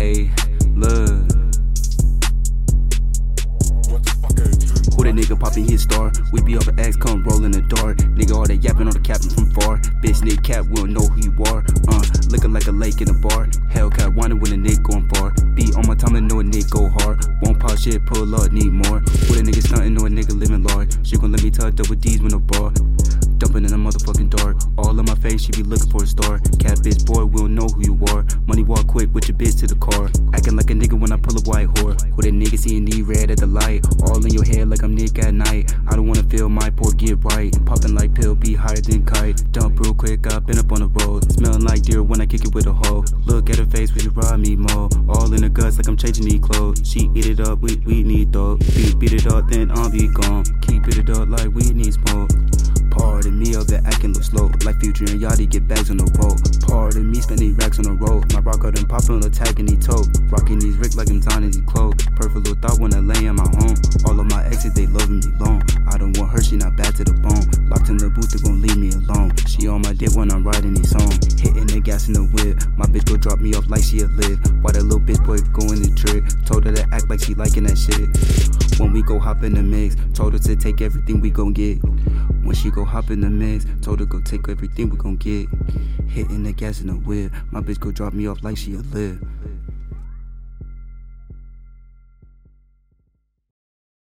Hey, look. Who that nigga popping his star? We be off the ass, come rollin' the door. Nigga, all that yappin' on the captain from far. Bitch, nigga, cap, we don't know who you are. Uh, lookin' like a lake in a bar. Hellcat, whining when a nigga goin' far. Be on my time and know a nigga go hard. Won't pop shit, pull up, need more. Who that nigga stuntin', know a nigga livin' large. She gon' let me touch double D's when a bar. Dumping in the motherfucking dark. All in my face, she be looking for a star. Cat bitch, boy, we don't know who you are. Money walk quick with your bitch to the car. Acting like a nigga when I pull a white whore. With a nigga seeing knee red at the light. All in your head like I'm Nick at Nite. I don't wanna feel my poor get right. Popping like pill, be higher than kite. Dump real quick, I've been up on the road. Smelling like Dior when I kick it with a hoe. Look at her face when you ride me mo. All in the guts like I'm changing these clothes. She eat it up, we, we need dope. Beat, beat it up, then I'll be gone. Keep it up like we need smoke. And Yachty get bags on the road. Pardon me spending racks on the road. My rock out and popping on the tag and he toe. Rocking these Rick like I'm Donnie these clothes. Perfect little thought when I lay in my home. All of my exes, they loving me long. I don't want her, she not bad to the bone. Locked in the booth, they gon' leave me alone. She on my dick when I'm riding these songs. Hitting the gas in the whip. My bitch go drop me off like she a live. Why that little bitch boy go in the trick? Told her to act like she liking that shit. When we go hop in the mix, told her to take everything we gon' get. When she go hop in the mix, told her go take everything we gon' get. Hitting the gas in the whip, my bitch go drop me off like she a live.